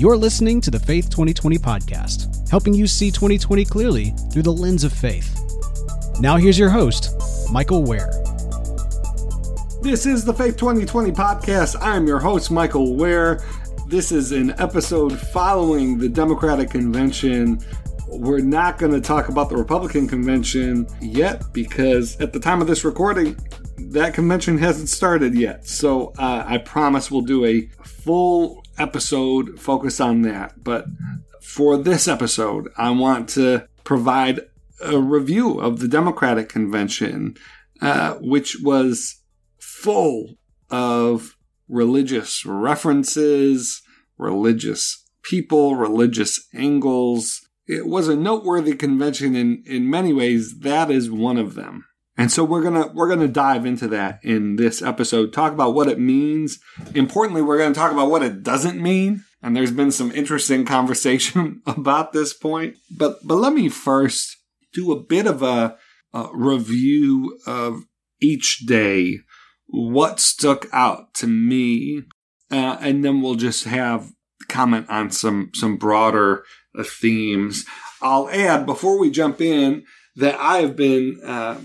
You're listening to the Faith 2020 podcast, helping you see 2020 clearly through the lens of faith. Now, here's your host, Michael Wear. This is the Faith 2020 podcast. I'm your host, Michael Wear. This is an episode following the Democratic Convention. We're not going to talk about the Republican Convention yet because at the time of this recording, that convention hasn't started yet. So uh, I promise we'll do a full episode focused on that. But for this episode, I want to provide a review of the Democratic Convention, uh, which was full of religious references, religious people, religious angles. It was a noteworthy convention in, in many ways. That is one of them. And so we're gonna we're gonna dive into that in this episode. Talk about what it means. Importantly, we're gonna talk about what it doesn't mean. And there's been some interesting conversation about this point. But but let me first do a bit of a, a review of each day, what stuck out to me, uh, and then we'll just have comment on some some broader uh, themes. I'll add before we jump in that I have been. Uh,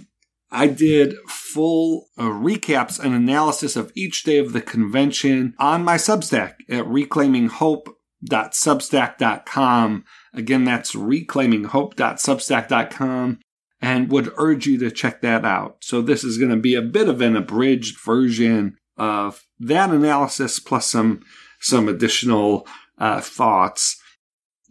I did full uh, recaps and analysis of each day of the convention on my Substack at reclaiminghope.substack.com. Again, that's reclaiminghope.substack.com and would urge you to check that out. So this is going to be a bit of an abridged version of that analysis plus some some additional uh, thoughts.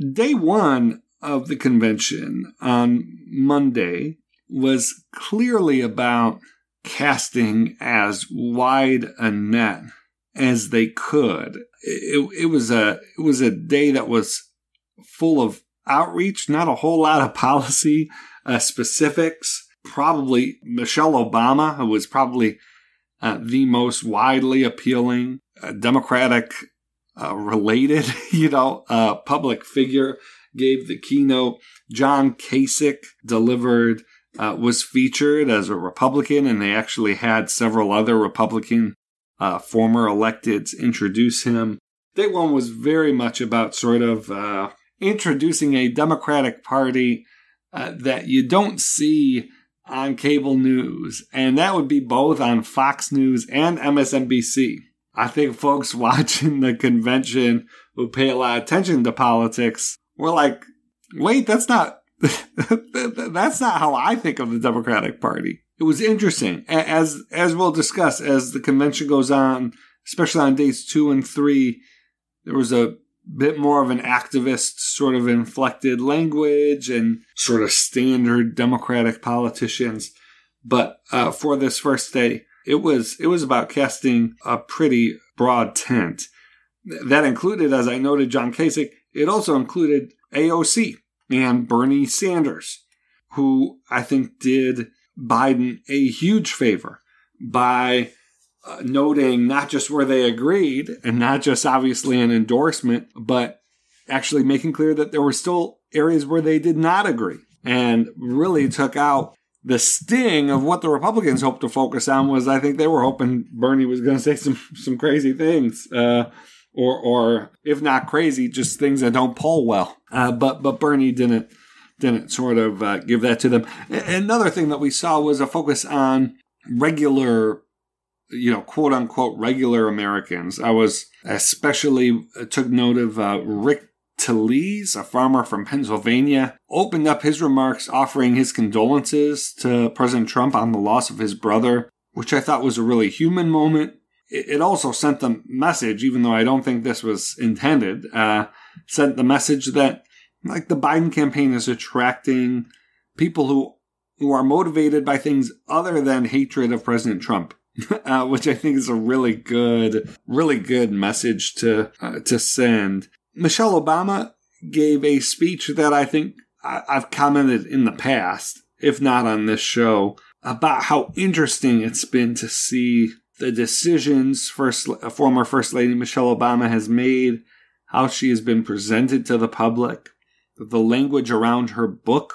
Day one of the convention on Monday was clearly about casting as wide a net as they could. It, it, was a it was a day that was full of outreach, not a whole lot of policy uh, specifics. Probably Michelle Obama, who was probably uh, the most widely appealing uh, Democratic uh, related, you know, uh, public figure, gave the keynote. John Kasich delivered uh, was featured as a Republican, and they actually had several other Republican uh, former electeds introduce him. Day one was very much about sort of uh, introducing a Democratic Party uh, that you don't see on cable news, and that would be both on Fox News and MSNBC. I think folks watching the convention who pay a lot of attention to politics were like, wait, that's not That's not how I think of the Democratic Party. It was interesting, as as we'll discuss as the convention goes on, especially on days two and three. There was a bit more of an activist sort of inflected language and sort of standard Democratic politicians. But uh, for this first day, it was it was about casting a pretty broad tent. That included, as I noted, John Kasich. It also included AOC, and Bernie Sanders, who I think did Biden a huge favor by uh, noting not just where they agreed and not just obviously an endorsement, but actually making clear that there were still areas where they did not agree and really took out the sting of what the Republicans hoped to focus on was I think they were hoping Bernie was going to say some some crazy things. Uh, or or if not crazy, just things that don't poll well. Uh, but but Bernie didn't didn't sort of uh, give that to them. Another thing that we saw was a focus on regular, you know, quote unquote regular Americans. I was especially uh, took note of uh, Rick Telesz, a farmer from Pennsylvania, opened up his remarks offering his condolences to President Trump on the loss of his brother, which I thought was a really human moment it also sent the message, even though I don't think this was intended, uh, sent the message that like the Biden campaign is attracting people who who are motivated by things other than hatred of President Trump, uh, which I think is a really good, really good message to uh, to send. Michelle Obama gave a speech that I think I've commented in the past, if not on this show, about how interesting it's been to see the decisions first former First Lady Michelle Obama has made, how she has been presented to the public, the language around her book,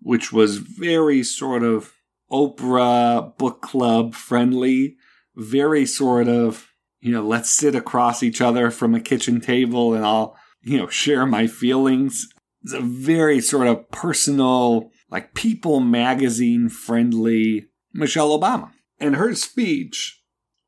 which was very sort of Oprah book club friendly, very sort of, you know, let's sit across each other from a kitchen table and I'll, you know, share my feelings. It's a very sort of personal, like People magazine friendly Michelle Obama. And her speech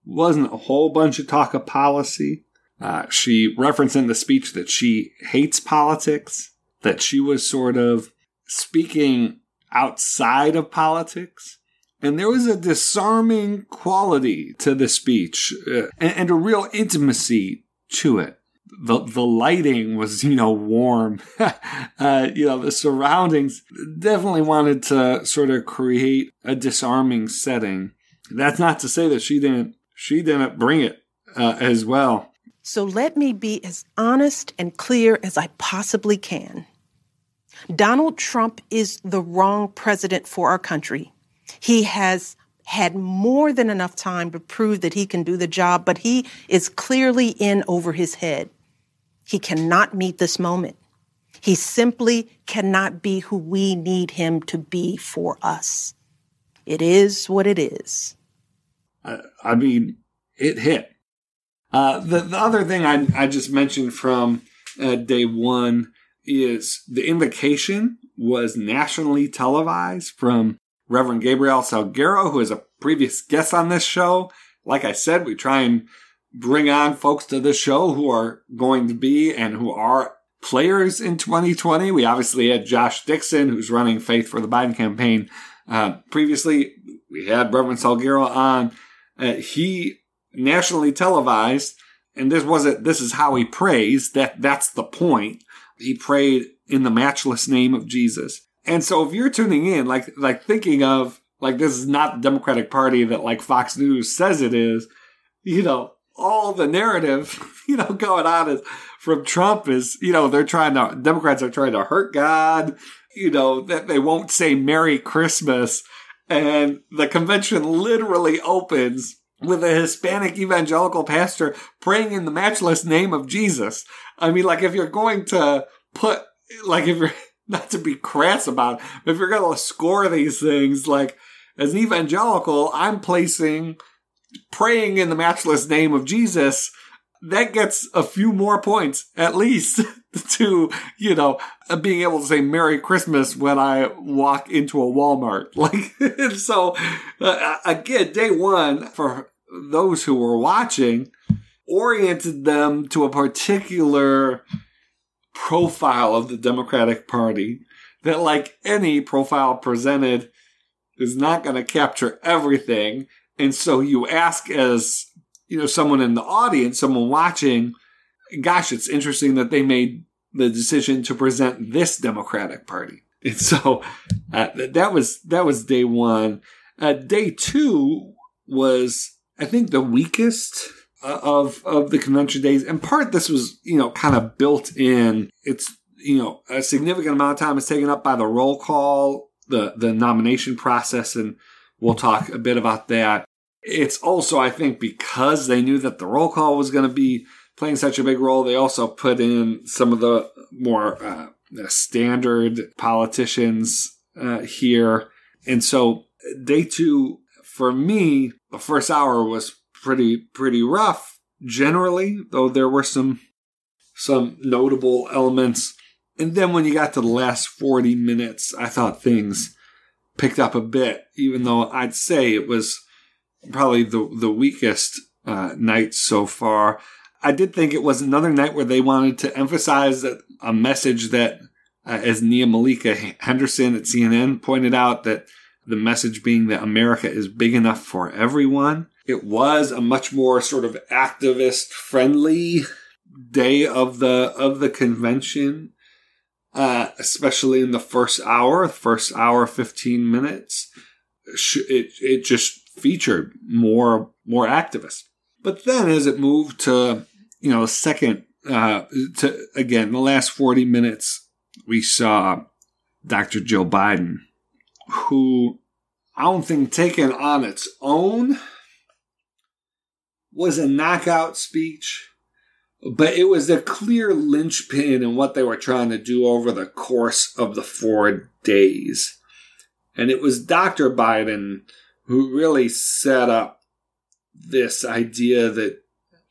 wasn't a whole bunch of talk of policy. Uh, she referenced in the speech that she hates politics, that she was sort of speaking outside of politics. And there was a disarming quality to the speech uh, and, and, a real intimacy to it. The, the lighting was, you know, warm. uh, you know, the surroundings definitely wanted to sort of create a disarming setting. That's not to say that she didn't, she didn't bring it uh, as well. So let me be as honest and clear as I possibly can. Donald Trump is the wrong president for our country. He has had more than enough time to prove that he can do the job, but he is clearly in over his head. He cannot meet this moment. He simply cannot be who we need him to be for us. It is what it is. I mean, it hit. Uh, the, the other thing I, I just mentioned from uh, day one is the invocation was nationally televised from Reverend Gabriel Salguero, who is a previous guest on this show. Like I said, we try and bring on folks to this show who are going to be and who are players in 2020. We obviously had Josh Dickson, who's running Faith for the Biden campaign. Uh, previously, we had Reverend Salguero on. Uh, he nationally televised, and this wasn't. This is how he prays. That that's the point. He prayed in the matchless name of Jesus. And so if you're tuning in, like like thinking of like this is not the Democratic Party that like Fox News says it is, you know, all the narrative, you know, going on is from Trump is, you know, they're trying to Democrats are trying to hurt God, you know, that they won't say Merry Christmas. And the convention literally opens with a Hispanic evangelical pastor praying in the matchless name of Jesus. I mean, like if you're going to put, like if you're not to be crass about, it, if you're going to score these things, like as an evangelical, I'm placing praying in the matchless name of Jesus. That gets a few more points at least to, you know, being able to say Merry Christmas when I walk into a Walmart. Like, so uh, again, day one for those who were watching oriented them to a particular profile of the Democratic Party that, like any profile presented, is not going to capture everything. And so you ask as, you know, someone in the audience, someone watching, gosh, it's interesting that they made the decision to present this Democratic Party. And so uh, that was that was day one. Uh, day two was, I think, the weakest uh, of of the convention days. In part, this was you know kind of built in. It's you know a significant amount of time is taken up by the roll call, the the nomination process, and we'll talk a bit about that. It's also, I think, because they knew that the roll call was going to be playing such a big role, they also put in some of the more uh, standard politicians uh, here. And so, day two, for me, the first hour was pretty pretty rough generally, though there were some some notable elements. And then when you got to the last 40 minutes, I thought things picked up a bit, even though I'd say it was probably the, the weakest uh, night so far. I did think it was another night where they wanted to emphasize a message that, uh, as Nia Malika Henderson at CNN pointed out, that the message being that America is big enough for everyone. It was a much more sort of activist friendly day of the of the convention, uh, especially in the first hour, first hour fifteen minutes. It it just featured more more activists. But then, as it moved to you know second uh, to again the last forty minutes, we saw Dr. Joe Biden, who I don't think taken on its own was a knockout speech, but it was a clear linchpin in what they were trying to do over the course of the four days. And it was Dr. Biden who really set up this idea that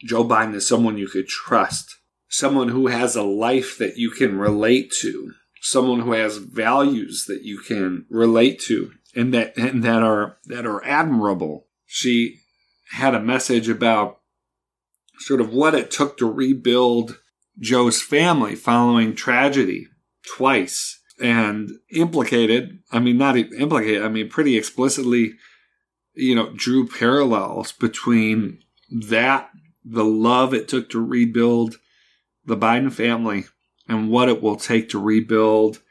Joe Biden is someone you could trust, someone who has a life that you can relate to, someone who has values that you can relate to and that and that are that are admirable. She had a message about sort of what it took to rebuild Joe's family following tragedy twice and implicated, I mean, not implicated, I mean, pretty explicitly, you know, drew parallels between that, the love it took to rebuild the Biden family, and what it will take to rebuild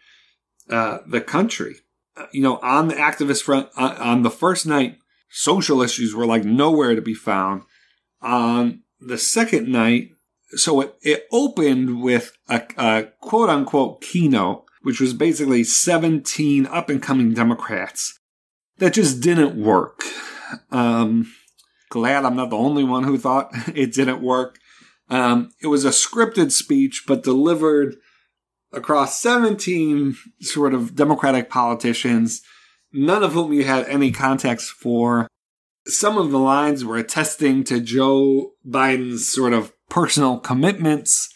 uh, the country. Uh, you know, on the activist front, uh, on the first night, social issues were like nowhere to be found. On the second night, so it, it opened with a, a quote unquote keynote, which was basically 17 up and coming Democrats that just didn't work. Um, glad I'm not the only one who thought it didn't work. Um, it was a scripted speech, but delivered across 17 sort of Democratic politicians, none of whom you had any context for. Some of the lines were attesting to Joe Biden's sort of personal commitments,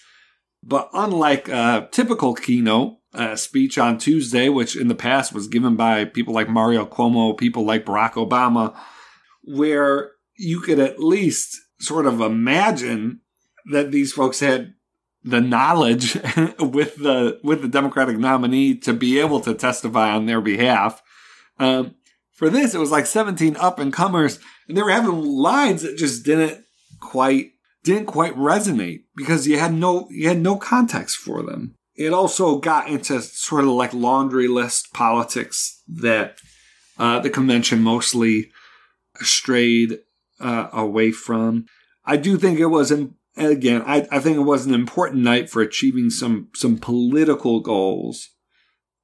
but unlike a typical keynote uh, speech on Tuesday, which in the past was given by people like Mario Cuomo, people like Barack Obama, where you could at least sort of imagine that these folks had the knowledge with the with the Democratic nominee to be able to testify on their behalf. Um, for this, it was like 17 up and comers, and they were having lines that just didn't quite didn't quite resonate because you had no you had no context for them. It also got into sort of like laundry list politics that uh, the convention mostly strayed uh, away from. I do think it was an again, I, I think it was an important night for achieving some some political goals.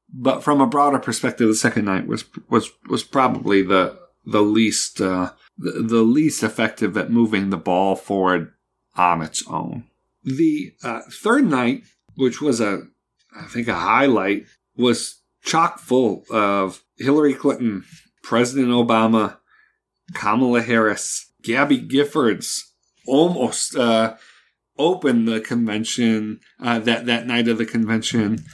But from a broader perspective, the second night was was was probably the the least uh, the, the least effective at moving the ball forward on its own. The uh, third night, which was a I think a highlight, was chock full of Hillary Clinton, President Obama, Kamala Harris, Gabby Giffords, almost uh, opened the convention uh, that that night of the convention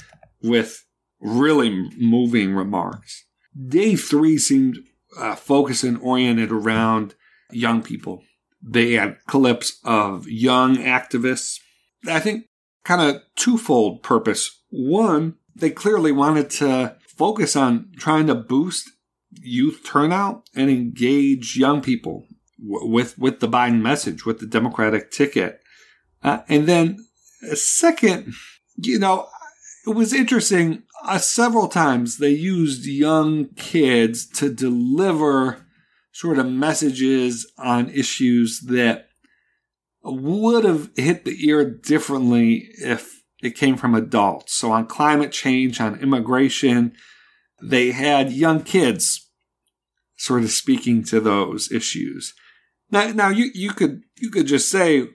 with really moving remarks. Day three seemed uh, focused and oriented around young people. They had clips of young activists. I think kind of twofold purpose. One, they clearly wanted to focus on trying to boost youth turnout and engage young people with with the Biden message, with the Democratic ticket. Uh, and then second, you know, it was interesting. Uh, several times they used young kids to deliver sort of messages on issues that would have hit the ear differently if it came from adults. So on climate change, on immigration, they had young kids sort of speaking to those issues. Now, now you, you could you could just say,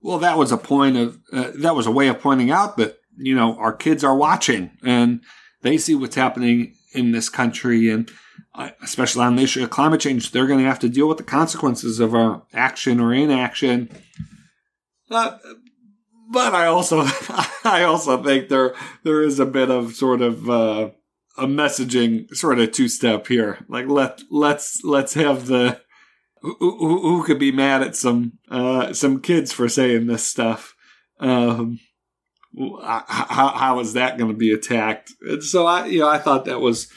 well, that was a point of uh, that was a way of pointing out that you know our kids are watching and they see what's happening in this country and especially on the issue of climate change, they're going to have to deal with the consequences of our action or inaction. Uh, but I also I also think there there is a bit of sort of uh, a messaging sort of two step here. Like let let's let's have the who, who, who could be mad at some uh, some kids for saying this stuff? Um, how, how is that going to be attacked? And so I, you know, I thought that was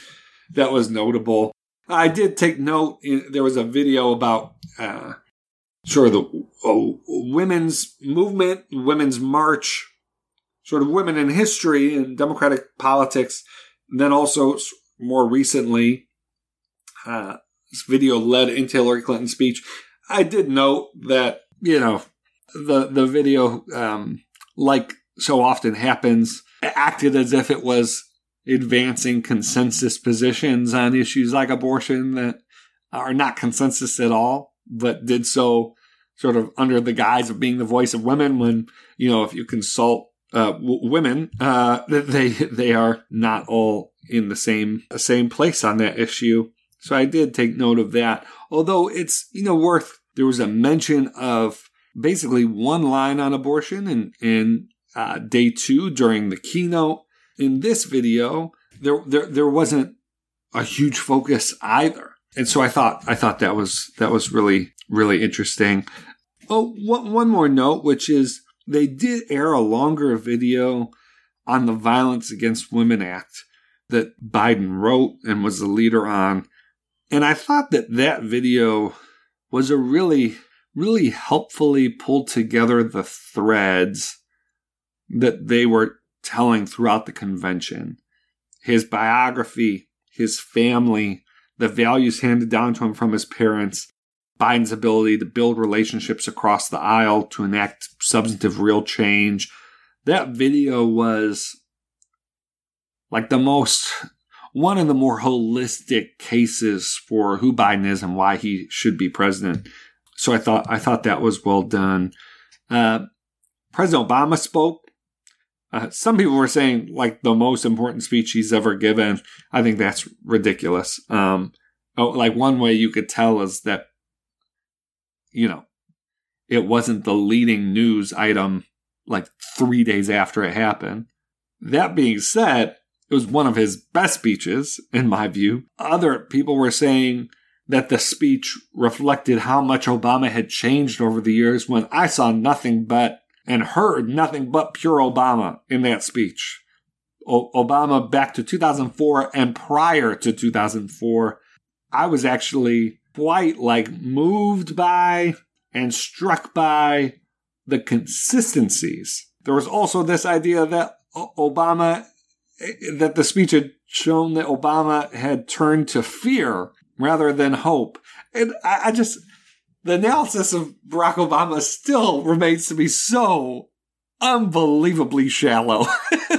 that was notable. I did take note. There was a video about uh, sort of the uh, women's movement, women's march, sort of women in history and democratic politics. And then also more recently, uh, this video led into Hillary Clinton's speech. I did note that, you know, the the video, um, like so often happens, acted as if it was advancing consensus positions on issues like abortion that are not consensus at all, but did so sort of under the guise of being the voice of women. When you know, if you consult uh, w- women, uh, they they are not all in the same same place on that issue. So I did take note of that. Although it's you know worth there was a mention of basically one line on abortion in in uh, day two during the keynote. In this video, there there there wasn't a huge focus either, and so I thought I thought that was that was really really interesting. Oh, one, one more note, which is they did air a longer video on the Violence Against Women Act that Biden wrote and was the leader on. And I thought that that video was a really, really helpfully pulled together the threads that they were telling throughout the convention. His biography, his family, the values handed down to him from his parents, Biden's ability to build relationships across the aisle to enact substantive real change. That video was like the most one of the more holistic cases for who Biden is and why he should be president. So I thought I thought that was well done. Uh, president Obama spoke. Uh, some people were saying like the most important speech he's ever given. I think that's ridiculous. Um, oh, like one way you could tell is that you know it wasn't the leading news item like three days after it happened. That being said, it was one of his best speeches, in my view. Other people were saying that the speech reflected how much Obama had changed over the years when I saw nothing but and heard nothing but pure Obama in that speech. O- Obama back to 2004 and prior to 2004, I was actually quite like moved by and struck by the consistencies. There was also this idea that Obama eh, eh, that the speech had shown that Obama had turned to fear rather than hope. And I, I just, the analysis of Barack Obama still remains to be so unbelievably shallow.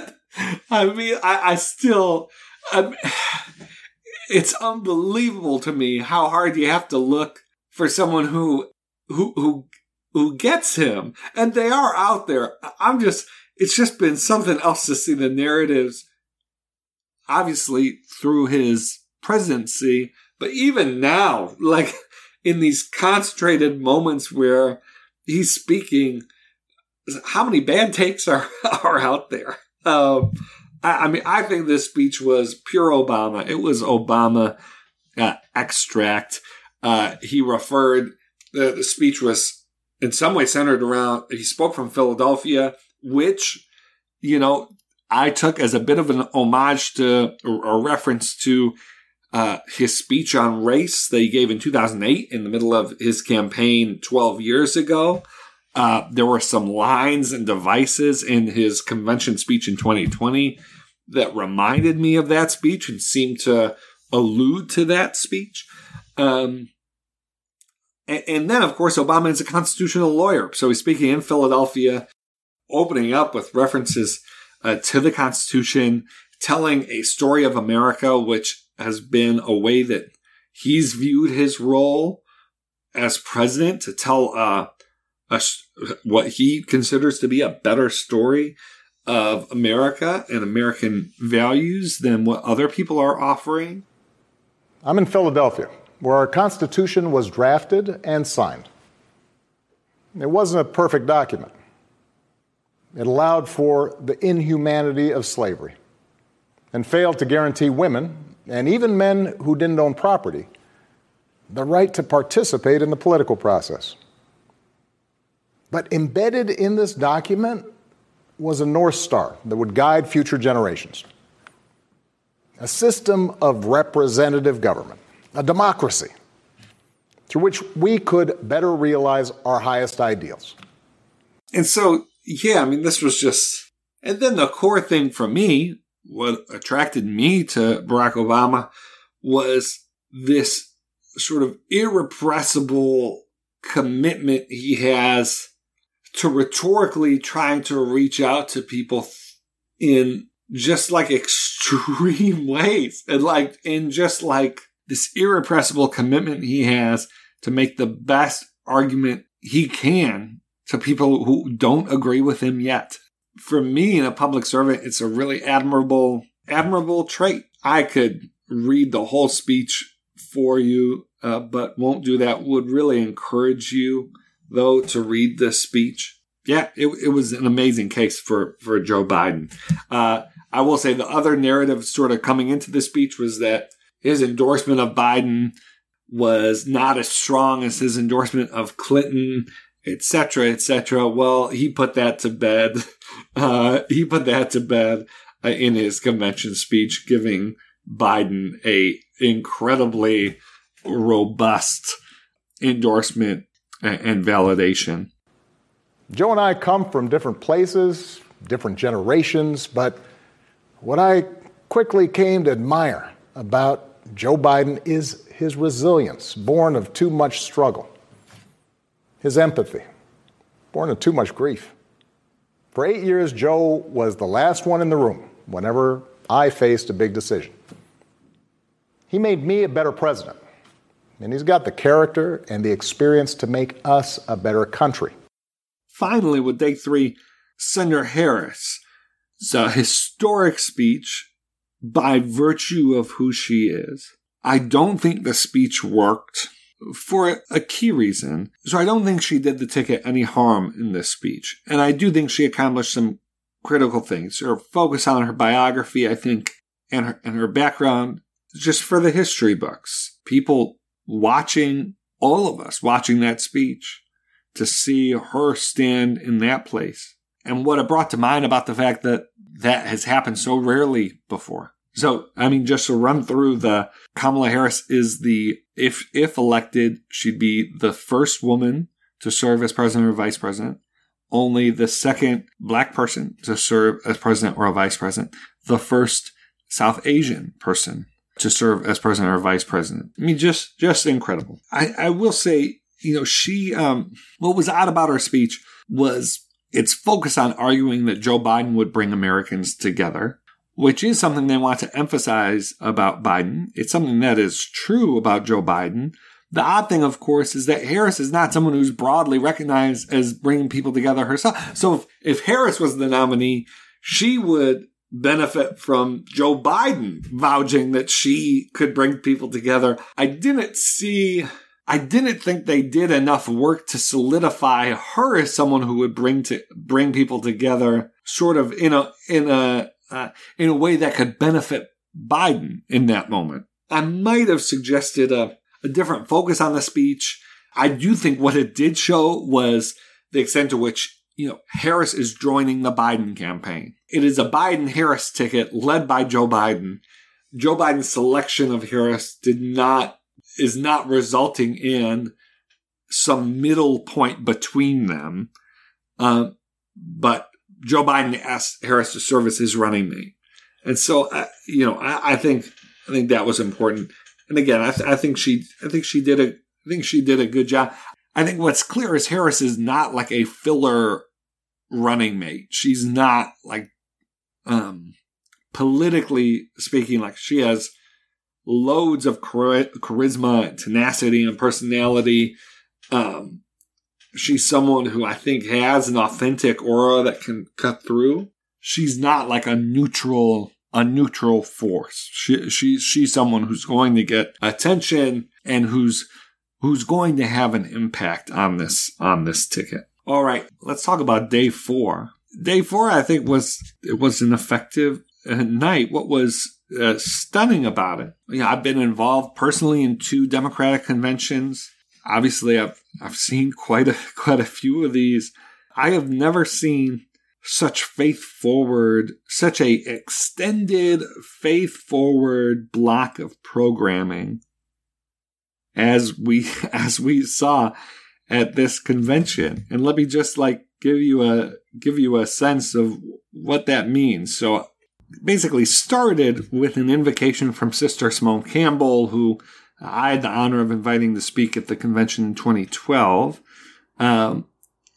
I mean, I, I still, I'm, um, it's unbelievable to me how hard you have to look for someone who, who, who, who gets him. And they are out there. I'm just, it's just been something else to see the narratives obviously through his presidency, but even now, like in these concentrated moments where he's speaking, how many bad takes are, are out there? Um, I, I, mean, I think this speech was pure Obama. It was Obama uh, extract. Uh, he referred, the, the speech was in some way centered around, he spoke from Philadelphia, which, you know, I took as a bit of an homage to a reference to uh, his speech on race that he gave in 2008 in the middle of his campaign 12 years ago. Uh, there were some lines and devices in his convention speech in 2020 that reminded me of that speech and seemed to allude to that speech. Um, and, and then, of course, Obama is a constitutional lawyer. So he's speaking in Philadelphia, opening up with references uh, to the Constitution, telling a story of America, which has been a way that he's viewed his role as president to tell uh, a, what he considers to be a better story of America and American values than what other people are offering. I'm in Philadelphia, where our Constitution was drafted and signed. It wasn't a perfect document. It allowed for the inhumanity of slavery and failed to guarantee women, and even men who didn't own property, the right to participate in the political process. But embedded in this document was a North Star that would guide future generations a system of representative government, a democracy, through which we could better realize our highest ideals. And so yeah, I mean, this was just. And then the core thing for me, what attracted me to Barack Obama was this sort of irrepressible commitment he has to rhetorically trying to reach out to people in just like extreme ways and like in just like this irrepressible commitment he has to make the best argument he can to people who don't agree with him yet. For me, in a public servant, it's a really admirable, admirable trait. I could read the whole speech for you, uh, but won't do that. Would really encourage you, though, to read this speech. Yeah, it, it was an amazing case for, for Joe Biden. Uh, I will say the other narrative sort of coming into the speech was that his endorsement of Biden was not as strong as his endorsement of Clinton, etc., etc. Well, he put that to bed. Uh, he put that to bed uh, in his convention speech, giving Biden a incredibly robust endorsement and validation. Joe and I come from different places, different generations, but what I quickly came to admire about Joe Biden is his resilience, born of too much struggle, his empathy, born of too much grief. For eight years, Joe was the last one in the room whenever I faced a big decision. He made me a better president, and he's got the character and the experience to make us a better country. Finally, with day three, Senator Harris. It's a historic speech by virtue of who she is. I don't think the speech worked for a key reason. So I don't think she did the ticket any harm in this speech. And I do think she accomplished some critical things. Her focus on her biography, I think, and her, and her background, just for the history books. People watching, all of us watching that speech to see her stand in that place. And what it brought to mind about the fact that that has happened so rarely before. So, I mean, just to run through the Kamala Harris is the, if, if elected, she'd be the first woman to serve as president or vice president, only the second black person to serve as president or vice president, the first South Asian person to serve as president or vice president. I mean, just, just incredible. I, I will say, you know, she, um, what was odd about her speech was its focus on arguing that Joe Biden would bring Americans together which is something they want to emphasize about Biden. It's something that is true about Joe Biden. The odd thing, of course, is that Harris is not someone who's broadly recognized as bringing people together herself. So if, if Harris was the nominee, she would benefit from Joe Biden vouching that she could bring people together. I didn't see, I didn't think they did enough work to solidify her as someone who would bring to bring people together, sort of in a in a uh, in a way that could benefit Biden in that moment. I might have suggested a, a different focus on the speech. I do think what it did show was the extent to which you know, Harris is joining the Biden campaign. It is a Biden Harris ticket led by Joe Biden. Joe Biden's selection of Harris did not, is not resulting in some middle point between them. Uh, but Joe Biden asked Harris to serve as his running mate, and so uh, you know I, I, think I think that was important. And again, I, th- I think she I think she did a I think she did a good job. I think what's clear is Harris is not like a filler running mate. She's not like um politically speaking like she has loads of charisma, tenacity, and personality. Um, she's someone who I think has an authentic aura that can cut through. She's not like a neutral a neutral force. She, she she's someone who's going to get attention and who's who's going to have an impact on this on this ticket. All right, let's talk about day 4. Day 4 I think was it was an effective uh, night. What was uh, stunning about it. Know, I've been involved personally in two Democratic conventions obviously I've I've seen quite a quite a few of these. I have never seen such faith forward, such a extended faith forward block of programming as we as we saw at this convention. And let me just like give you a give you a sense of what that means. So basically started with an invocation from Sister Simone Campbell who I had the honor of inviting to speak at the convention in 2012. Um,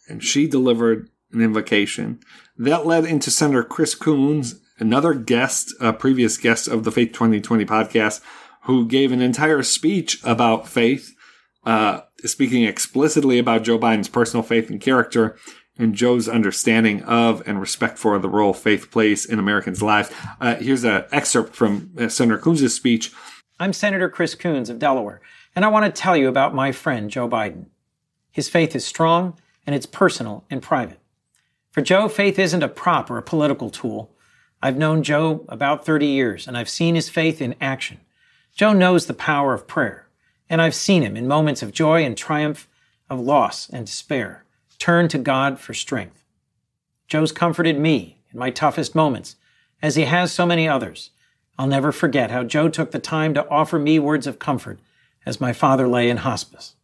and she delivered an invocation. That led into Senator Chris Coons, another guest, a previous guest of the Faith 2020 podcast, who gave an entire speech about faith, uh, speaking explicitly about Joe Biden's personal faith and character and Joe's understanding of and respect for the role faith plays in Americans' lives. Uh, here's an excerpt from uh, Senator Coons' speech. I'm Senator Chris Coons of Delaware, and I want to tell you about my friend Joe Biden. His faith is strong and it's personal and private. For Joe, faith isn't a prop or a political tool. I've known Joe about 30 years and I've seen his faith in action. Joe knows the power of prayer, and I've seen him in moments of joy and triumph, of loss and despair, turn to God for strength. Joe's comforted me in my toughest moments, as he has so many others. I'll never forget how Joe took the time to offer me words of comfort as my father lay in hospice.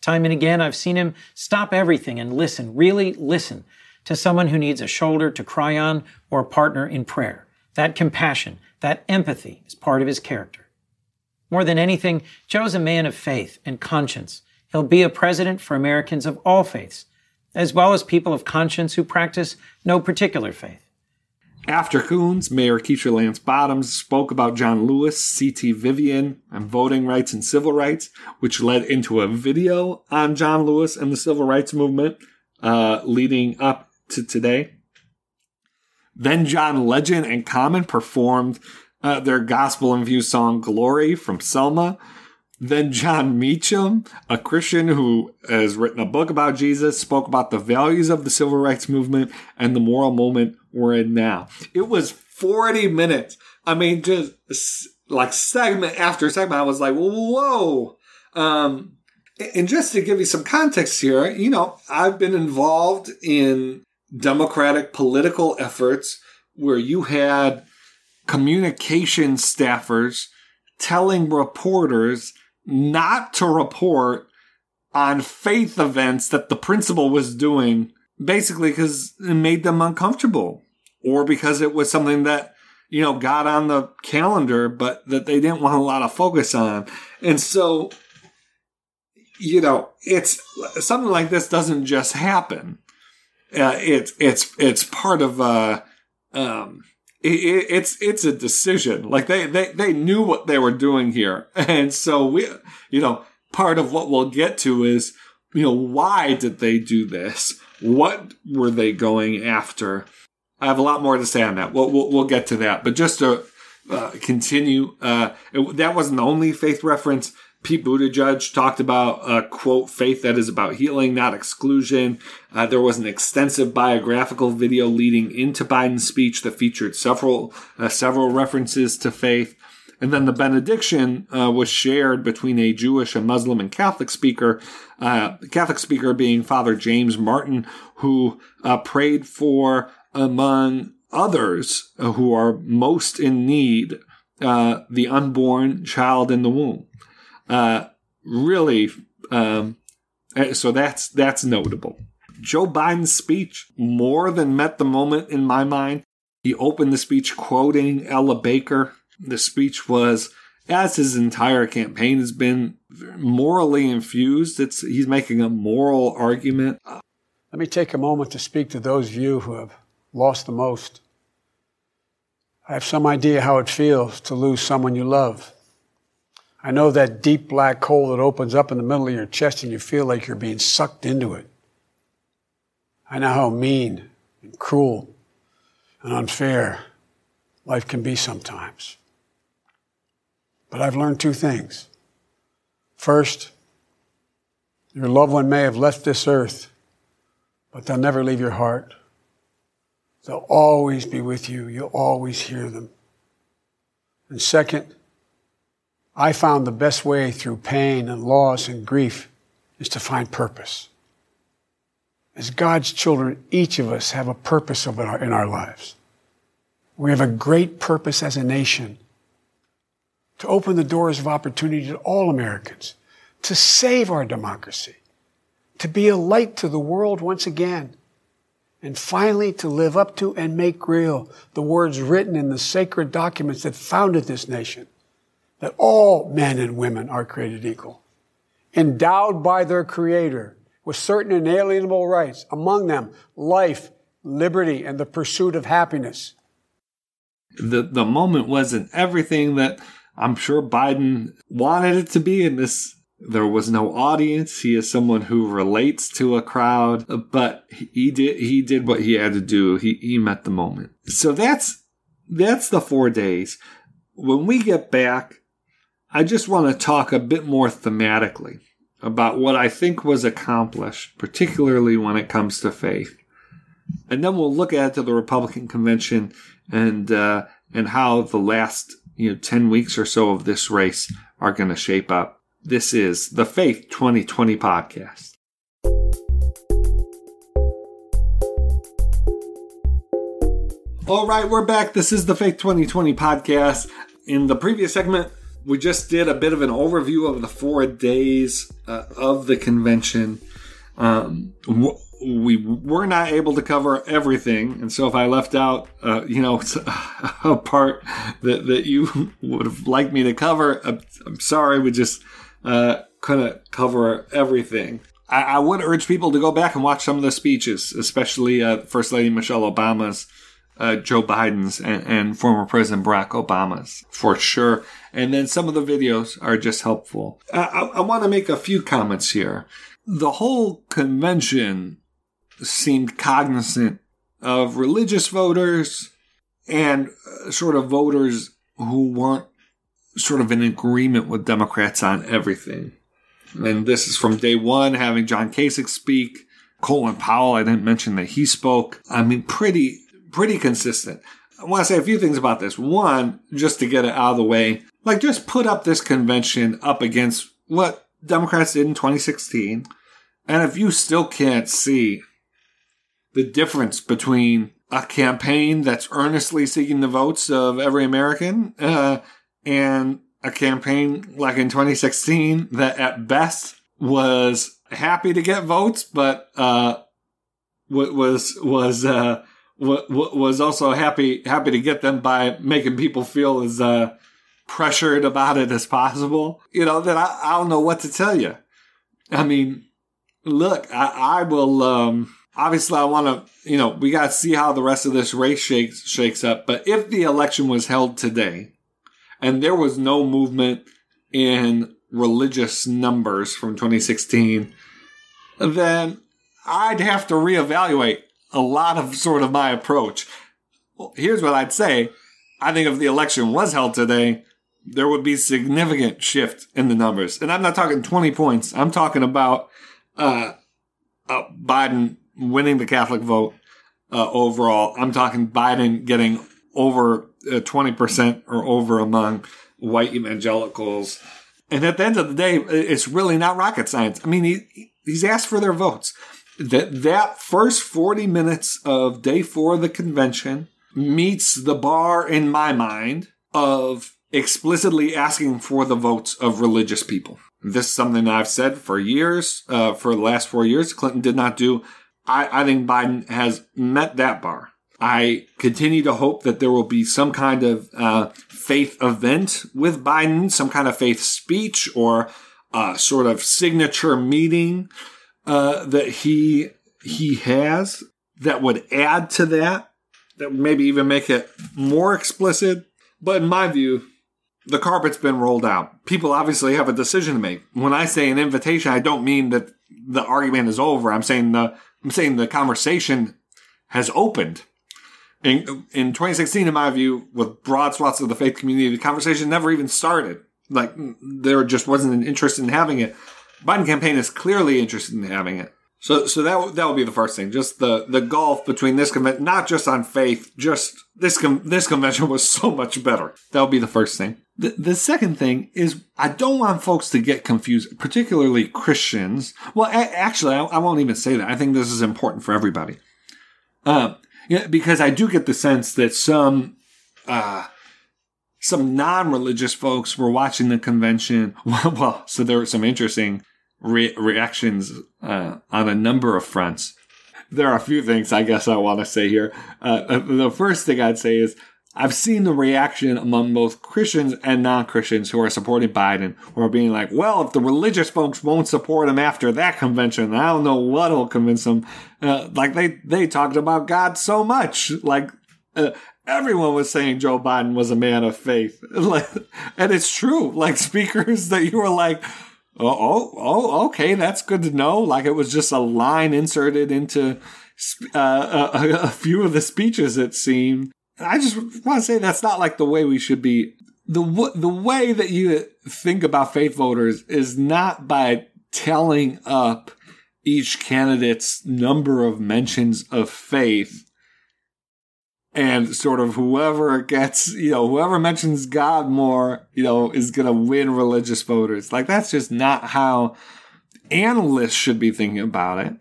Time and again, I've seen him stop everything and listen, really listen to someone who needs a shoulder to cry on or a partner in prayer. That compassion, that empathy is part of his character. More than anything, Joe's a man of faith and conscience. He'll be a president for Americans of all faiths, as well as people of conscience who practice no particular faith. After Coons, Mayor Keisha Lance Bottoms spoke about John Lewis, C.T. Vivian, and voting rights and civil rights, which led into a video on John Lewis and the civil rights movement uh, leading up to today. Then John Legend and Common performed uh, their gospel infused song Glory from Selma. Then Jon Meacham, a Christian who has written a book about Jesus, spoke about the values of the civil rights movement and the moral moment we're in now. It was 40 minutes. I mean, just like segment after segment, I was like, whoa. Um, and just to give you some context here, you know, I've been involved in Democratic political efforts where you had communication staffers telling reporters not to report on faith events that the principal was doing, basically because it made them uncomfortable or because it was something that, you know, got on the calendar, but that they didn't want a lot of focus on. And so, you know, it's something like this doesn't just happen. Uh, it's, it's, it's part of, uh, um, it, it's it's a decision. Like they, they they knew what they were doing here, and so we, you know, part of what we'll get to is, you know, why did they do this? What were they going after? I have a lot more to say on that. We'll we'll, we'll get to that, but just to uh, continue, uh, it, that wasn't the only faith reference. Pete Buttigieg talked about a quote, faith that is about healing, not exclusion. Uh, there was an extensive biographical video leading into Biden's speech that featured several, uh, several references to faith. And then the benediction uh, was shared between a Jewish, a Muslim, and Catholic speaker. Uh, Catholic speaker being Father James Martin, who uh, prayed for, among others uh, who are most in need, the unborn child in the womb. Uh, really, um, eh, so that's that's notable. Joe Biden's speech more than met the moment in my mind. He opened the speech quoting Ella Baker. The speech was, as his entire campaign has been, morally infused. It's he's making a moral argument. Let me take a moment to speak to those of you who have lost the most. I have some idea how it feels to lose someone you love. I know that deep black hole that opens up in the middle of your chest and you feel like you're being sucked into it. I know how mean and cruel and unfair life can be sometimes. But I've learned two things. First, your loved one may have left this earth, but they'll never leave your heart. They'll always be with you. You'll always hear them. And second, I found the best way through pain and loss and grief is to find purpose. As God's children, each of us have a purpose in our lives. We have a great purpose as a nation to open the doors of opportunity to all Americans, to save our democracy, to be a light to the world once again, and finally to live up to and make real the words written in the sacred documents that founded this nation that all men and women are created equal, endowed by their Creator with certain inalienable rights, among them life, liberty, and the pursuit of happiness. The the moment wasn't everything that I'm sure Biden wanted it to be in this there was no audience. He is someone who relates to a crowd, but he did he did what he had to do. He he met the moment. So that's that's the 4 days. When we get back, I just want to talk a bit more thematically about what I think was accomplished, particularly when it comes to faith. And then we'll look at the Republican convention and uh, and how the last you know 10 weeks or so of this race are going to shape up. This is the Faith 2020 podcast. All right, we're back. This is the Faith 2020 podcast. In the previous segment, we just did a bit of an overview of the four days uh, of the convention. Um, we were not able to cover everything, and so if I left out, uh, you know, a part that that you would have liked me to cover, I'm, sorry. We just uh, couldn't cover everything. I, I, would urge people to go back and watch some of the speeches, especially uh, First Lady Michelle Obama's, uh, Joe Biden's, and, and former President Barack Obama's, for sure. And then some of the videos are just helpful. I, I, I want to make a few comments here. The whole convention seemed cognizant of religious voters and uh, sort of voters who weren't sort of in agreement with Democrats on everything. And this is from day one, having John Kasich speak. Colin Powell, I didn't mention that he spoke. I mean, pretty, pretty consistent. I want to say a few things about this. One, just to get it out of the way, like just put up this convention up against what Democrats did in 2016. And if you still can't see the difference between a campaign that's earnestly seeking the votes of every American uh, and a campaign like in 2016 that at best was happy to get votes, but uh, was was uh, was also happy happy to get them by making people feel as uh, pressured about it as possible. You know that I, I don't know what to tell you. I mean, look, I, I will. Um, obviously, I want to. You know, we got to see how the rest of this race shakes shakes up. But if the election was held today, and there was no movement in religious numbers from 2016, then I'd have to reevaluate a lot of sort of my approach. Well, here's what I'd say. I think if the election was held today, there would be significant shift in the numbers. And I'm not talking 20 points. I'm talking about uh, uh, Biden winning the Catholic vote uh, overall. I'm talking Biden getting over 20% or over among white evangelicals. And at the end of the day, it's really not rocket science. I mean, he, he's asked for their votes. That that first 40 minutes of day four of the convention meets the bar in my mind of explicitly asking for the votes of religious people. This is something I've said for years, uh, for the last four years. Clinton did not do. I, I think Biden has met that bar. I continue to hope that there will be some kind of uh, faith event with Biden, some kind of faith speech or uh, sort of signature meeting uh, that he he has that would add to that, that would maybe even make it more explicit. But in my view, the carpet's been rolled out. People obviously have a decision to make. When I say an invitation, I don't mean that the argument is over. I'm saying the I'm saying the conversation has opened in, in 2016, in my view, with broad swaths of the faith community, the conversation never even started. Like there just wasn't an interest in having it. Biden campaign is clearly interested in having it. So, so that that would be the first thing. Just the the gulf between this convention, not just on faith, just this com- this convention was so much better. That would be the first thing. The, the second thing is I don't want folks to get confused, particularly Christians. Well, a- actually, I, I, won't even say that. I think this is important for everybody. Uh, yeah, because I do get the sense that some uh, some non-religious folks were watching the convention. well, so there were some interesting re- reactions uh, on a number of fronts. There are a few things I guess I want to say here. Uh, uh, the first thing I'd say is I've seen the reaction among both Christians and non-Christians who are supporting Biden, who are being like, "Well, if the religious folks won't support him after that convention, I don't know what'll convince them." Uh, like they they talked about God so much, like uh, everyone was saying Joe Biden was a man of faith, and it's true. Like speakers that you were like, "Oh, oh, oh, okay, that's good to know." Like it was just a line inserted into uh, a, a few of the speeches. It seemed I just want to say that's not like the way we should be. The the way that you think about faith voters is not by telling up each candidate's number of mentions of faith and sort of whoever gets, you know, whoever mentions God more, you know, is going to win religious voters. Like that's just not how analysts should be thinking about it.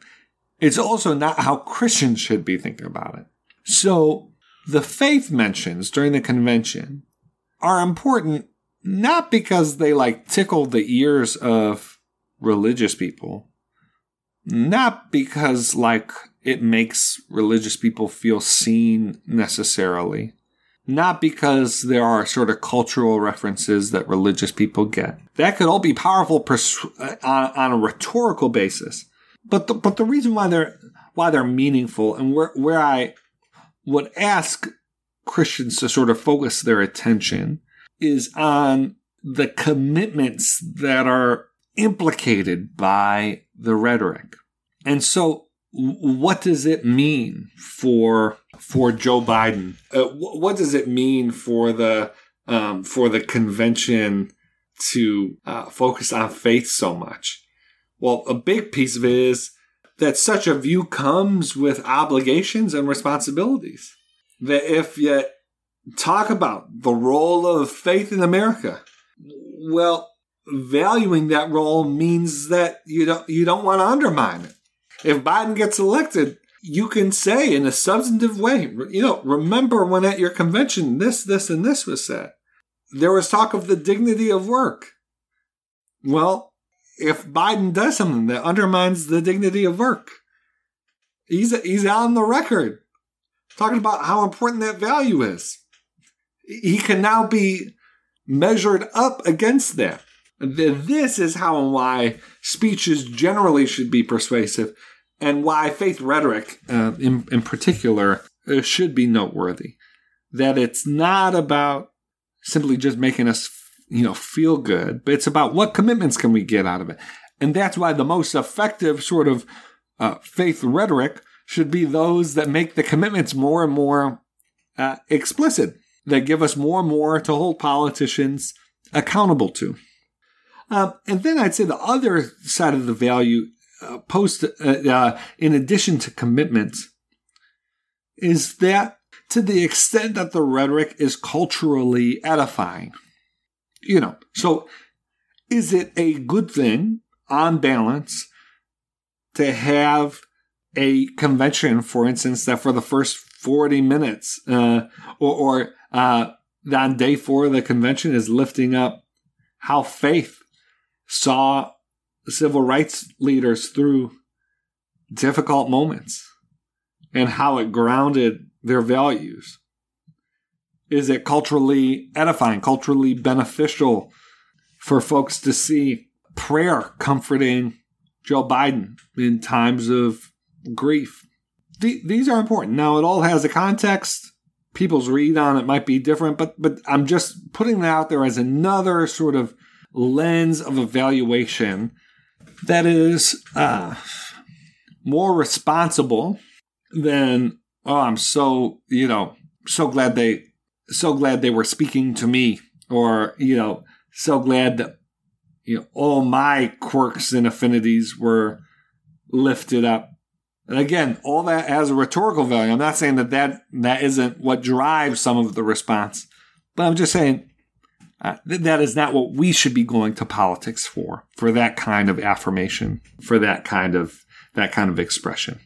It's also not how Christians should be thinking about it. So the faith mentions during the convention are important not because they like tickle the ears of religious people, not because like it makes religious people feel seen necessarily, not because there are sort of cultural references that religious people get. That could all be powerful pers- uh, on, on a rhetorical basis. But the, but the reason why they're why they're meaningful and where where I would ask Christians to sort of focus their attention is on the commitments that are implicated by the rhetoric. And so what does it mean for for Joe Biden? Uh, what does it mean for the um, for the convention to uh, focus on faith so much? Well, a big piece of it is that such a view comes with obligations and responsibilities. That if you talk about the role of faith in America, well, valuing that role means that you don't you don't want to undermine it. If Biden gets elected, you can say in a substantive way, you know, remember when at your convention this, this, and this was said. There was talk of the dignity of work. Well, if Biden does something that undermines the dignity of work, he's he's on the record talking about how important that value is. He can now be measured up against that. This is how and why speeches generally should be persuasive, and why faith rhetoric, uh, in, in particular, uh, should be noteworthy. That it's not about simply just making us you know, feel good, but it's about what commitments can we get out of it. And that's why the most effective sort of uh, faith rhetoric should be those that make the commitments more and more uh, explicit, that give us more and more to hold politicians accountable to. Uh, and then I'd say the other side of the value uh, post, uh, uh, in addition to commitments, is that to the extent that the rhetoric is culturally edifying, you know, so is it a good thing on balance to have a convention, for instance, that for the first 40 minutes uh, or, or uh, on day four of the convention is lifting up how faith saw civil rights leaders through difficult moments and how it grounded their values. Is it culturally edifying, culturally beneficial for folks to see prayer comforting Joe Biden in times of grief? these are important. Now, it all has a context. People's read on it might be different, but but I'm just putting that out there as another sort of lens of evaluation that is uh, more responsible than oh, I'm so you know so glad they so glad they were speaking to me, or, you know, so glad that, you know, all my quirks and affinities were lifted up. And again, all that has a rhetorical value. I'm not saying that that, that isn't what drives some of the response, but I'm just saying uh, th- that is not what we should be going to politics for, for that kind of affirmation, for that kind of, that kind of expression.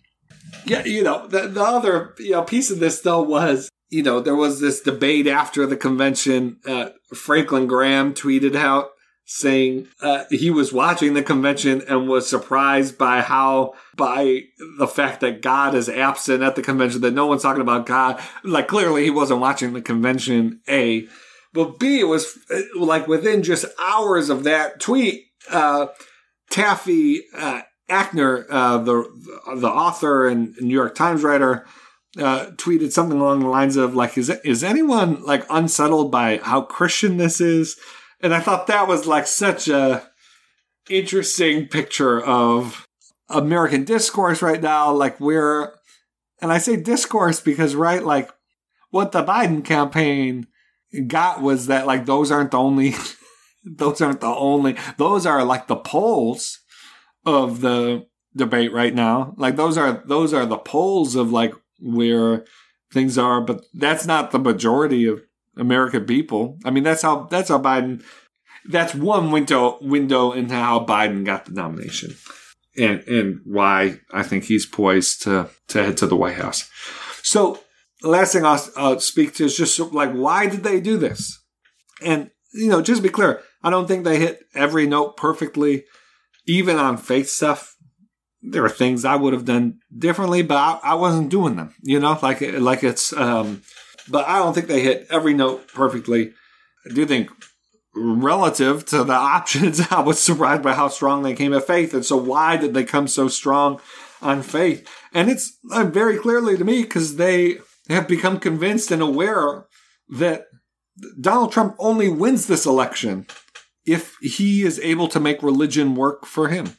Yeah, you know, the, the other you know piece of this though was you know, there was this debate after the convention. Uh, Franklin Graham tweeted out saying uh, he was watching the convention and was surprised by how by the fact that God is absent at the convention that no one's talking about God like clearly he wasn't watching the convention a but B it was uh, like within just hours of that tweet uh, Taffy uh, Akner uh, the the author and New York Times writer uh, tweeted something along the lines of like is is anyone like unsettled by how Christian this is and I thought that was like such a interesting picture of American discourse right now. Like we're, and I say discourse because, right, like what the Biden campaign got was that like those aren't the only, those aren't the only, those are like the poles of the debate right now. Like those are, those are the poles of like where things are, but that's not the majority of American people. I mean, that's how that's how Biden. That's one window window into how Biden got the nomination, and and why I think he's poised to to head to the White House. So, last thing I'll, speak to is just like why did they do this? And you know, just be clear, I don't think they hit every note perfectly, even on faith stuff. There are things I would have done differently, but I, I wasn't doing them. You know, like like it's. um but I don't think they hit every note perfectly. I do think relative to the options, I was surprised by how strong they came at faith. And so why did they come so strong on faith? And it's uh, very clearly to me because they have become convinced and aware that Donald Trump only wins this election if he is able to make religion work for him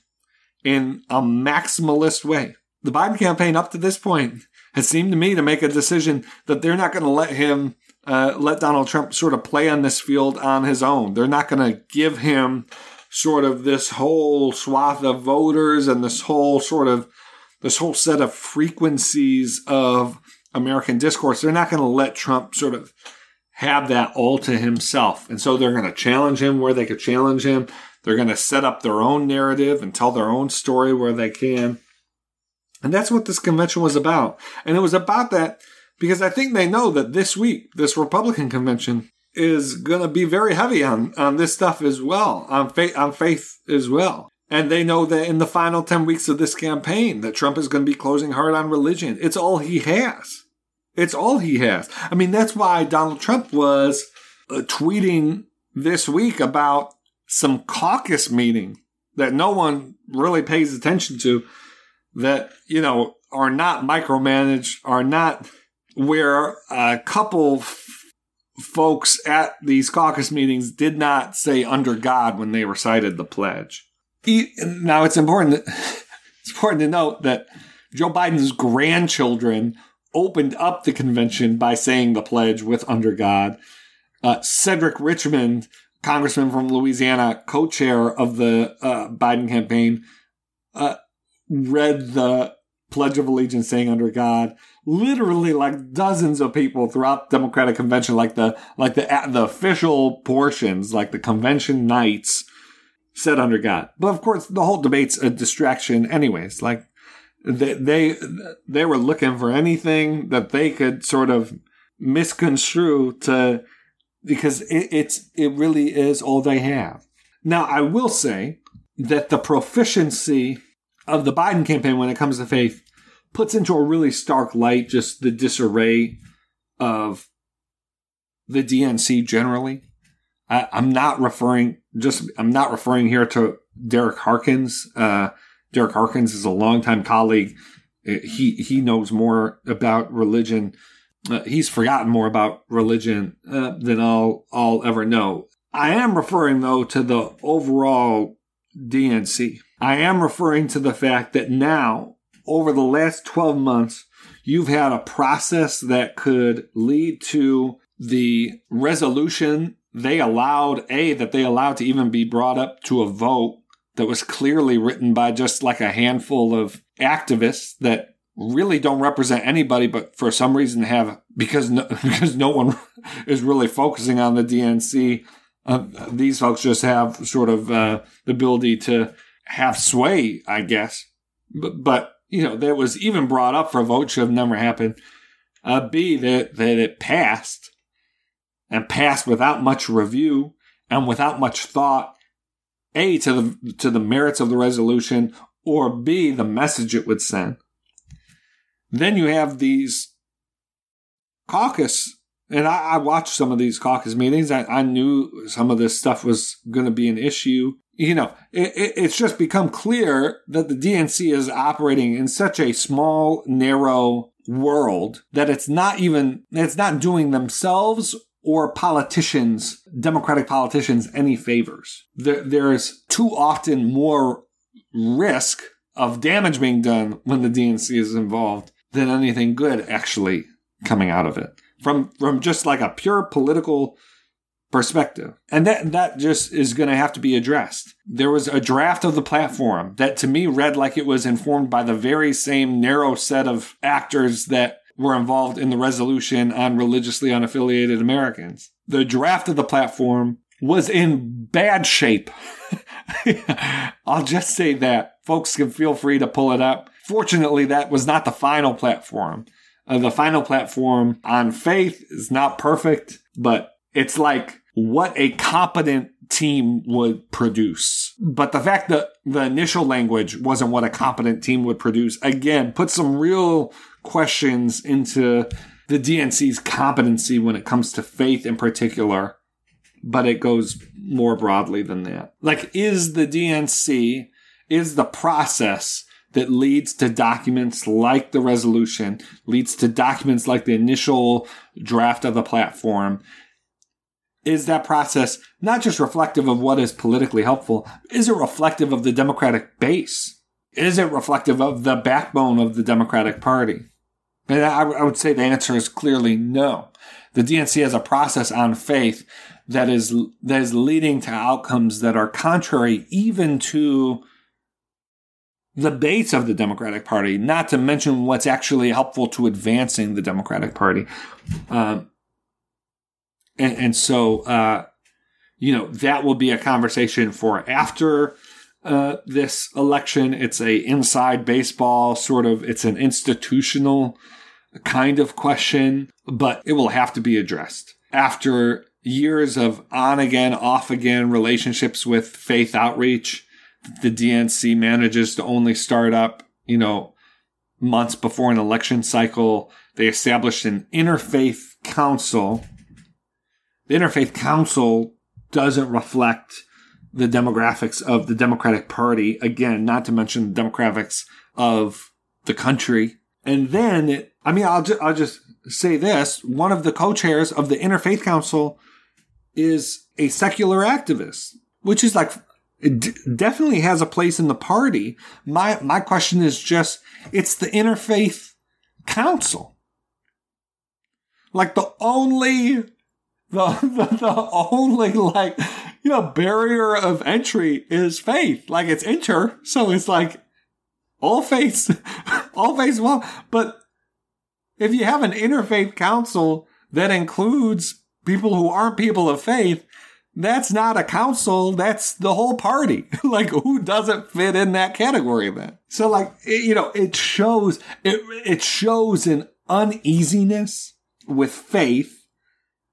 in a maximalist way. The Biden campaign up to this point has seemed to me to make a decision that they're not going to let him uh, let Donald Trump sort of play on this field on his own. They're not going to give him sort of this whole swath of voters and this whole sort of this whole set of frequencies of American discourse. They're not going to let Trump sort of have that all to himself. And so they're going to challenge him where they could challenge him. They're going to set up their own narrative and tell their own story where they can. And that's what this convention was about. And it was about that because I think they know that this week, this Republican convention is going to be very heavy on, on this stuff as well, on faith, on faith as well. And they know that in the final 10 weeks of this campaign, that Trump is going to be closing hard on religion. It's all he has. It's all he has. I mean, that's why Donald Trump was uh, tweeting this week about some caucus meeting that no one really pays attention to that, you know, are not micromanaged, are not where a couple f- folks at these caucus meetings did not say under God when they recited the pledge. He, now it's important it's important to note that Joe Biden's grandchildren opened up the convention by saying the pledge with under God. Uh, Cedric Richmond, congressman from Louisiana, co-chair of the uh, Biden campaign, uh, read the Pledge of Allegiance saying under God. Literally, like dozens of people throughout the Democratic Convention, like the like the the official portions, like the convention nights, said under God. But of course, the whole debate's a distraction, anyways. Like they they they were looking for anything that they could sort of misconstrue to because it, it's it really is all they have. Now, I will say that the proficiency of the Biden campaign when it comes to faith puts into a really stark light just the disarray of the DNC generally. I, am not referring just I'm not referring here to Derek Harkins. Uh, Derek Harkins is a longtime colleague. Uh, he he knows more about religion. Uh, he's forgotten more about religion uh, than I'll I'll ever know. I am referring though to the overall DNC. I am referring to the fact that now, over the last 12 months, you've had a process that could lead to the resolution they allowed, A, that they allowed to even be brought up to a vote that was clearly written by just like a handful of activists that really don't represent anybody, but for some reason have because no, because no one is really focusing on the DNC. Uh, these folks just have sort of uh, the ability to have sway, I guess. But, but you know, that was even brought up for a vote should have never happened. Uh, B, that, that it passed and passed without much review and without much thought A to the to the merits of the resolution or B the message it would send. Then you have these caucus and I, I watched some of these caucus meetings. I, I knew some of this stuff was going to be an issue. You know, it, it, it's just become clear that the DNC is operating in such a small, narrow world that it's not even, it's not doing themselves or politicians, Democratic politicians, any favors. There, there's too often more risk of damage being done when the DNC is involved than anything good actually coming out of it from from just like a pure political perspective. And that that just is going to have to be addressed. There was a draft of the platform that to me read like it was informed by the very same narrow set of actors that were involved in the resolution on religiously unaffiliated Americans. The draft of the platform was in bad shape. I'll just say that. Folks can feel free to pull it up. Fortunately, that was not the final platform. Uh, the final platform on faith is not perfect, but it's like what a competent team would produce. But the fact that the initial language wasn't what a competent team would produce, again, puts some real questions into the DNC's competency when it comes to faith in particular. But it goes more broadly than that. Like, is the DNC, is the process that leads to documents like the resolution, leads to documents like the initial draft of the platform. Is that process not just reflective of what is politically helpful? Is it reflective of the Democratic base? Is it reflective of the backbone of the Democratic Party? And I, would say the answer is clearly no. The DNC has a process on faith that is that is leading to outcomes that are contrary even to the base of the Democratic Party, not to mention what's actually helpful to advancing the Democratic Party. Um, and, and, so, uh, you know, that will be a conversation for after uh, this election. It's a inside baseball sort of, it's an institutional kind of question, but it will have to be addressed after years of on again, off again relationships with faith outreach the DNC manages to only start up, you know, months before an election cycle. They established an interfaith council. The interfaith council doesn't reflect the demographics of the Democratic Party. Again, not to mention the demographics of the country. And then, it, I mean, I'll, ju- I'll just say this. One of the co-chairs of the Interfaith Council is a secular activist, which is like it d- definitely has a place in the party. My my question is just it's the interfaith council. Like the only the, the the only like you know barrier of entry is faith. Like it's inter, so it's like all faiths all faiths well. But if you have an interfaith council that includes people who aren't people of faith, that's not a council. That's the whole party. like who doesn't fit in that category then? So like, it, you know, it shows, it, it shows an uneasiness with faith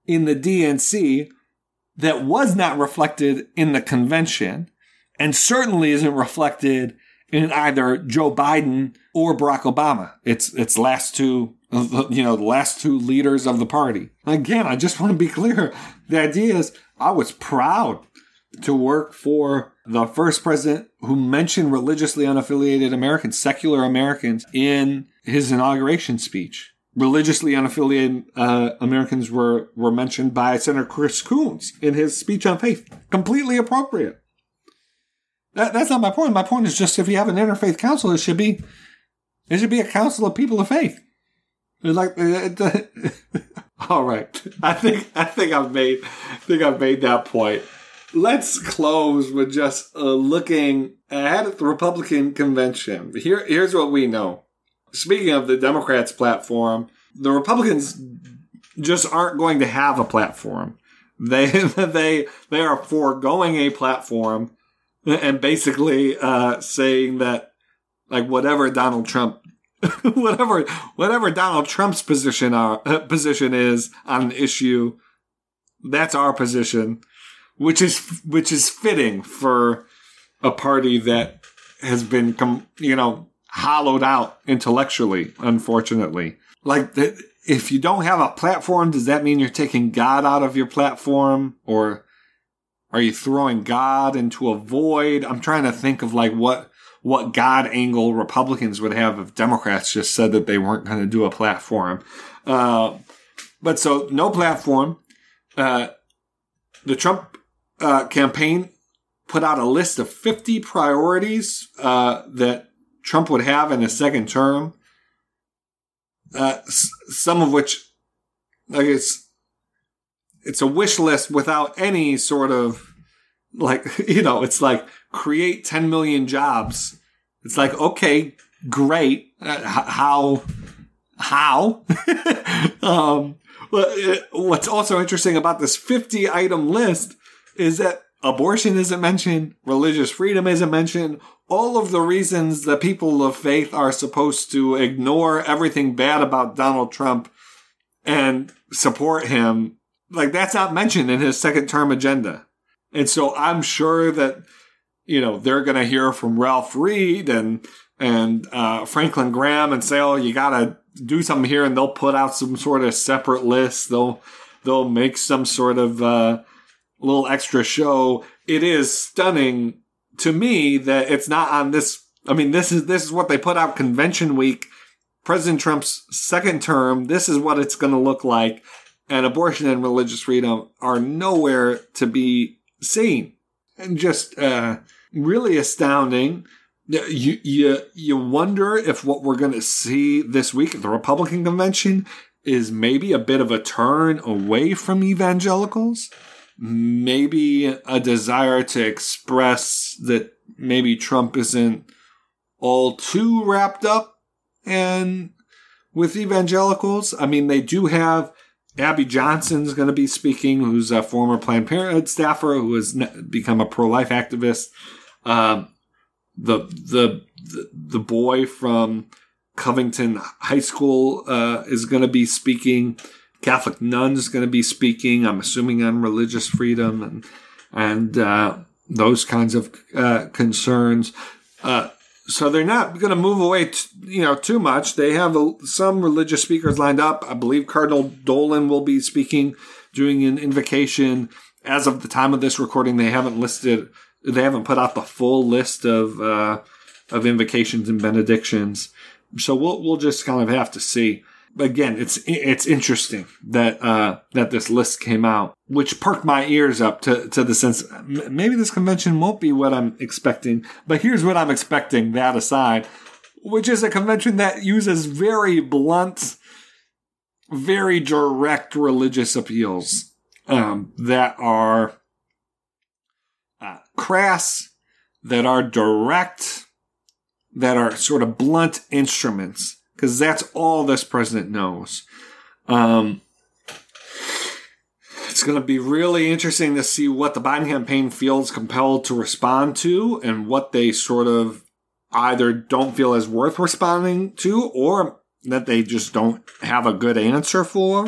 in the DNC that was not reflected in the convention and certainly isn't reflected in either Joe Biden or Barack Obama. It's, it's last two, you know, the last two leaders of the party. Again, I just want to be clear. The idea is I was proud to work for the first president who mentioned religiously unaffiliated Americans, secular Americans, in his inauguration speech. Religiously unaffiliated uh, Americans were, were mentioned by Senator Chris Coons in his speech on faith. Completely appropriate. That, that's not my point. My point is just if you have an interfaith council, it should be it should be a council of people of faith. Like All right. I think I think I've made I think I've made that point. Let's close with just uh, looking ahead at the Republican convention. Here, here's what we know. Speaking of the Democrats' platform, the Republicans just aren't going to have a platform. They they they are foregoing a platform and basically uh, saying that like whatever Donald Trump whatever whatever Donald Trump's position are, uh, position is on an issue, that's our position, which is which is fitting for a party that has been, com- you know, hollowed out intellectually, unfortunately. Like, if you don't have a platform, does that mean you're taking God out of your platform? Or are you throwing God into a void? I'm trying to think of like what, what God angle Republicans would have if Democrats just said that they weren't going to do a platform. Uh, but so no platform. Uh, the Trump uh, campaign put out a list of 50 priorities uh, that Trump would have in a second term. Uh, s- some of which, like it's, it's a wish list without any sort of, like you know, it's like create 10 million jobs. It's like okay, great. Uh, how, how? um, what's also interesting about this 50 item list is that abortion isn't mentioned, religious freedom isn't mentioned, all of the reasons that people of faith are supposed to ignore everything bad about Donald Trump and support him, like that's not mentioned in his second term agenda. And so I'm sure that, you know, they're going to hear from Ralph Reed and, and, uh, Franklin Graham and say, oh, you got to do something here. And they'll put out some sort of separate list. They'll, they'll make some sort of, uh, little extra show. It is stunning to me that it's not on this. I mean, this is this is what they put out convention week. President Trump's second term. This is what it's going to look like, and abortion and religious freedom are nowhere to be seen, and just uh, really astounding. You you you wonder if what we're going to see this week at the Republican convention is maybe a bit of a turn away from evangelicals maybe a desire to express that maybe Trump isn't all too wrapped up and with evangelicals. I mean, they do have Abby Johnson's going to be speaking, who's a former Planned Parenthood staffer who has become a pro-life activist. Um, the, the the boy from Covington High School uh, is going to be speaking. Catholic nuns going to be speaking. I'm assuming on religious freedom and and uh, those kinds of uh, concerns. Uh, so they're not going to move away, t- you know, too much. They have a, some religious speakers lined up. I believe Cardinal Dolan will be speaking, doing an invocation. As of the time of this recording, they haven't listed, they haven't put out the full list of uh, of invocations and benedictions. So we'll we'll just kind of have to see again, it's it's interesting that uh, that this list came out, which perked my ears up to to the sense maybe this convention won't be what I'm expecting. But here's what I'm expecting. That aside, which is a convention that uses very blunt, very direct religious appeals um, that are uh, crass, that are direct, that are sort of blunt instruments because that's all this president knows. Um, it's going to be really interesting to see what the Biden campaign feels compelled to respond to and what they sort of either don't feel as worth responding to or that they just don't have a good answer for.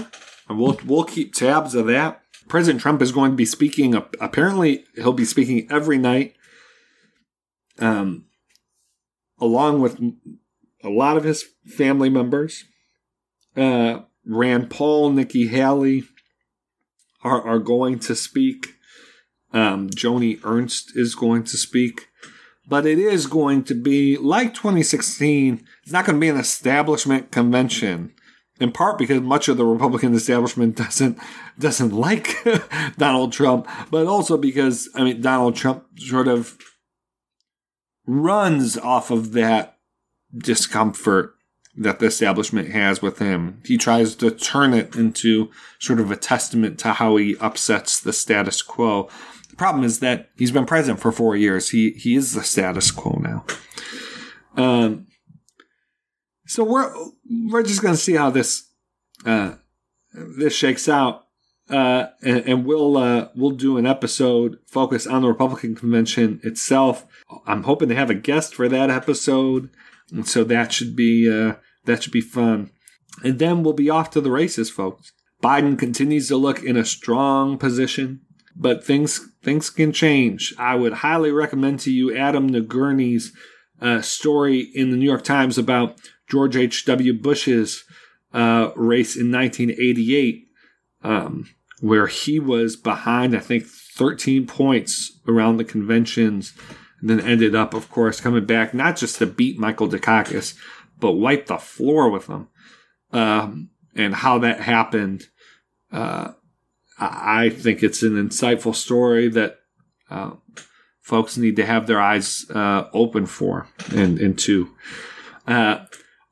And we'll, we'll keep tabs of that. President Trump is going to be speaking, apparently, he'll be speaking every night, um, along with a lot of his family members. Uh, Rand Paul, Nikki Haley are, are going to speak. Um, Joni Ernst is going to speak. But it is going to be like 2016. It's not going to be an establishment convention, in part because much of the Republican establishment doesn't doesn't like Donald Trump, but also because I mean Donald Trump sort of runs off of that discomfort that the establishment has with him. He tries to turn it into sort of a testament to how he upsets the status quo. The problem is that he's been president for four years. He he is the status quo now. Um, so we're we're just going to see how this uh, this shakes out, uh, and, and, we'll uh, we'll do an episode focused on the Republican convention itself. I'm hoping to have a guest for that episode. And so that should be uh, that should be fun. And then we'll be off to the races, folks. Biden continues to look in a strong position. but things things can change. I would highly recommend to you Adam Nagourney's uh, story in the New York Times about George H. W. Bush's uh, race in 1988, um, where he was behind, I think, 13 points around the conventions, and then ended up, of course, coming back not just to beat Michael Dukakis, but wipe the floor with him. Um, and how that happened, uh, I think it's an insightful story that uh, folks need to have their eyes uh, open for and into. Uh,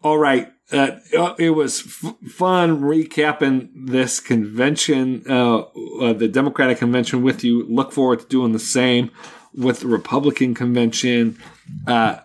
all right. Uh, it was f- fun recapping this convention, uh, uh, the Democratic convention with you. Look forward to doing the same with the Republican convention. Uh,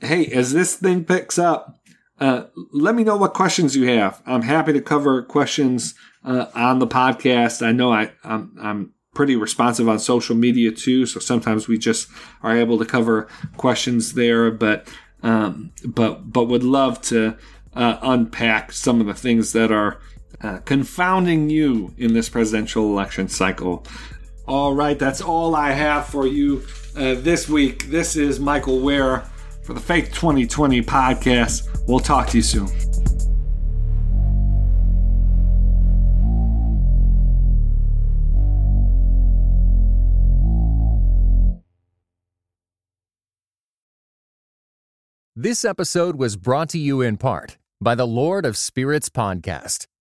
hey, as this thing picks up, uh, let me know what questions you have. I'm happy to cover questions on the podcast. I know I, I'm, I'm pretty responsive on social media too. So sometimes we just are able to cover questions there, but um, but but would love to uh, unpack some of the things that are uh, confounding you in this presidential election cycle. All right, that's all I have for you uh, this week. This is Michael Wear for the Faith 2020 podcast. We'll talk to you soon. This episode was brought to you in part by the Lord of Spirits podcast.